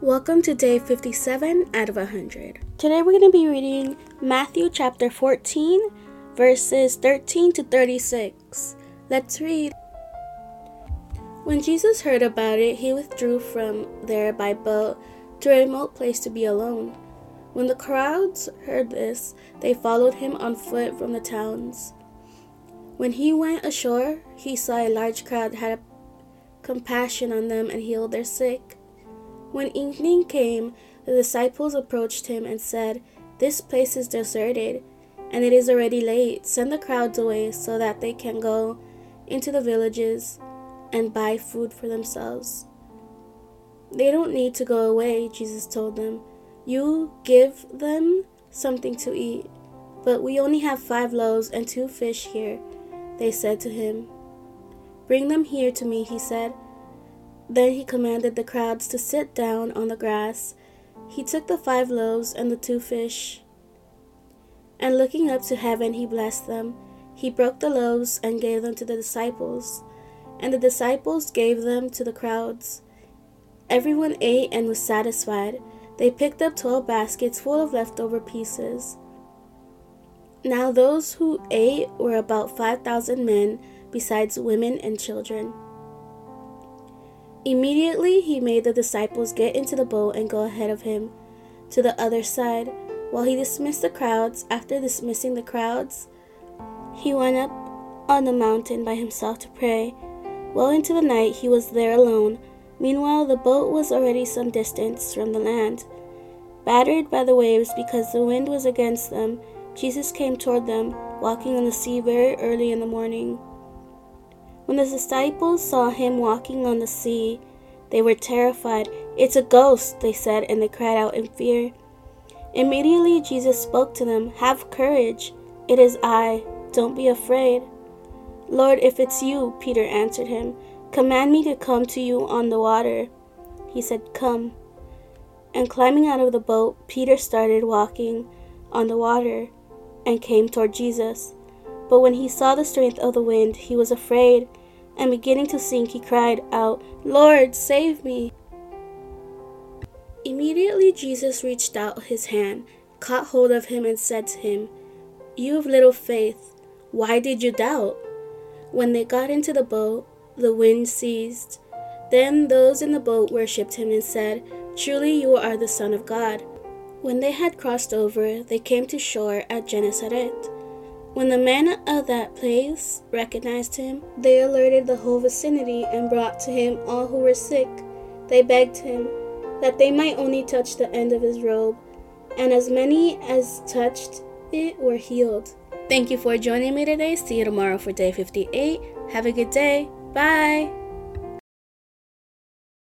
Welcome to day 57 out of 100. Today we're going to be reading Matthew chapter 14, verses 13 to 36. Let's read. When Jesus heard about it, he withdrew from there by boat to a remote place to be alone. When the crowds heard this, they followed him on foot from the towns. When he went ashore, he saw a large crowd had compassion on them and healed their sick. When evening came, the disciples approached him and said, This place is deserted, and it is already late. Send the crowds away so that they can go into the villages and buy food for themselves. They don't need to go away, Jesus told them. You give them something to eat. But we only have five loaves and two fish here, they said to him. Bring them here to me, he said. Then he commanded the crowds to sit down on the grass. He took the five loaves and the two fish, and looking up to heaven, he blessed them. He broke the loaves and gave them to the disciples, and the disciples gave them to the crowds. Everyone ate and was satisfied. They picked up twelve baskets full of leftover pieces. Now those who ate were about five thousand men, besides women and children. Immediately he made the disciples get into the boat and go ahead of him to the other side. While he dismissed the crowds, after dismissing the crowds, he went up on the mountain by himself to pray. Well into the night he was there alone. Meanwhile, the boat was already some distance from the land. Battered by the waves because the wind was against them, Jesus came toward them, walking on the sea very early in the morning. When the disciples saw him walking on the sea, they were terrified. It's a ghost, they said, and they cried out in fear. Immediately Jesus spoke to them, Have courage. It is I. Don't be afraid. Lord, if it's you, Peter answered him, command me to come to you on the water. He said, Come. And climbing out of the boat, Peter started walking on the water and came toward Jesus. But when he saw the strength of the wind, he was afraid and beginning to sink, he cried out, Lord, save me! Immediately Jesus reached out his hand, caught hold of him, and said to him, You have little faith, why did you doubt? When they got into the boat, the wind ceased. Then those in the boat worshipped him and said, Truly you are the Son of God. When they had crossed over, they came to shore at Gennesaret. When the men of that place recognized him, they alerted the whole vicinity and brought to him all who were sick. They begged him that they might only touch the end of his robe, and as many as touched it were healed. Thank you for joining me today. See you tomorrow for day 58. Have a good day. Bye.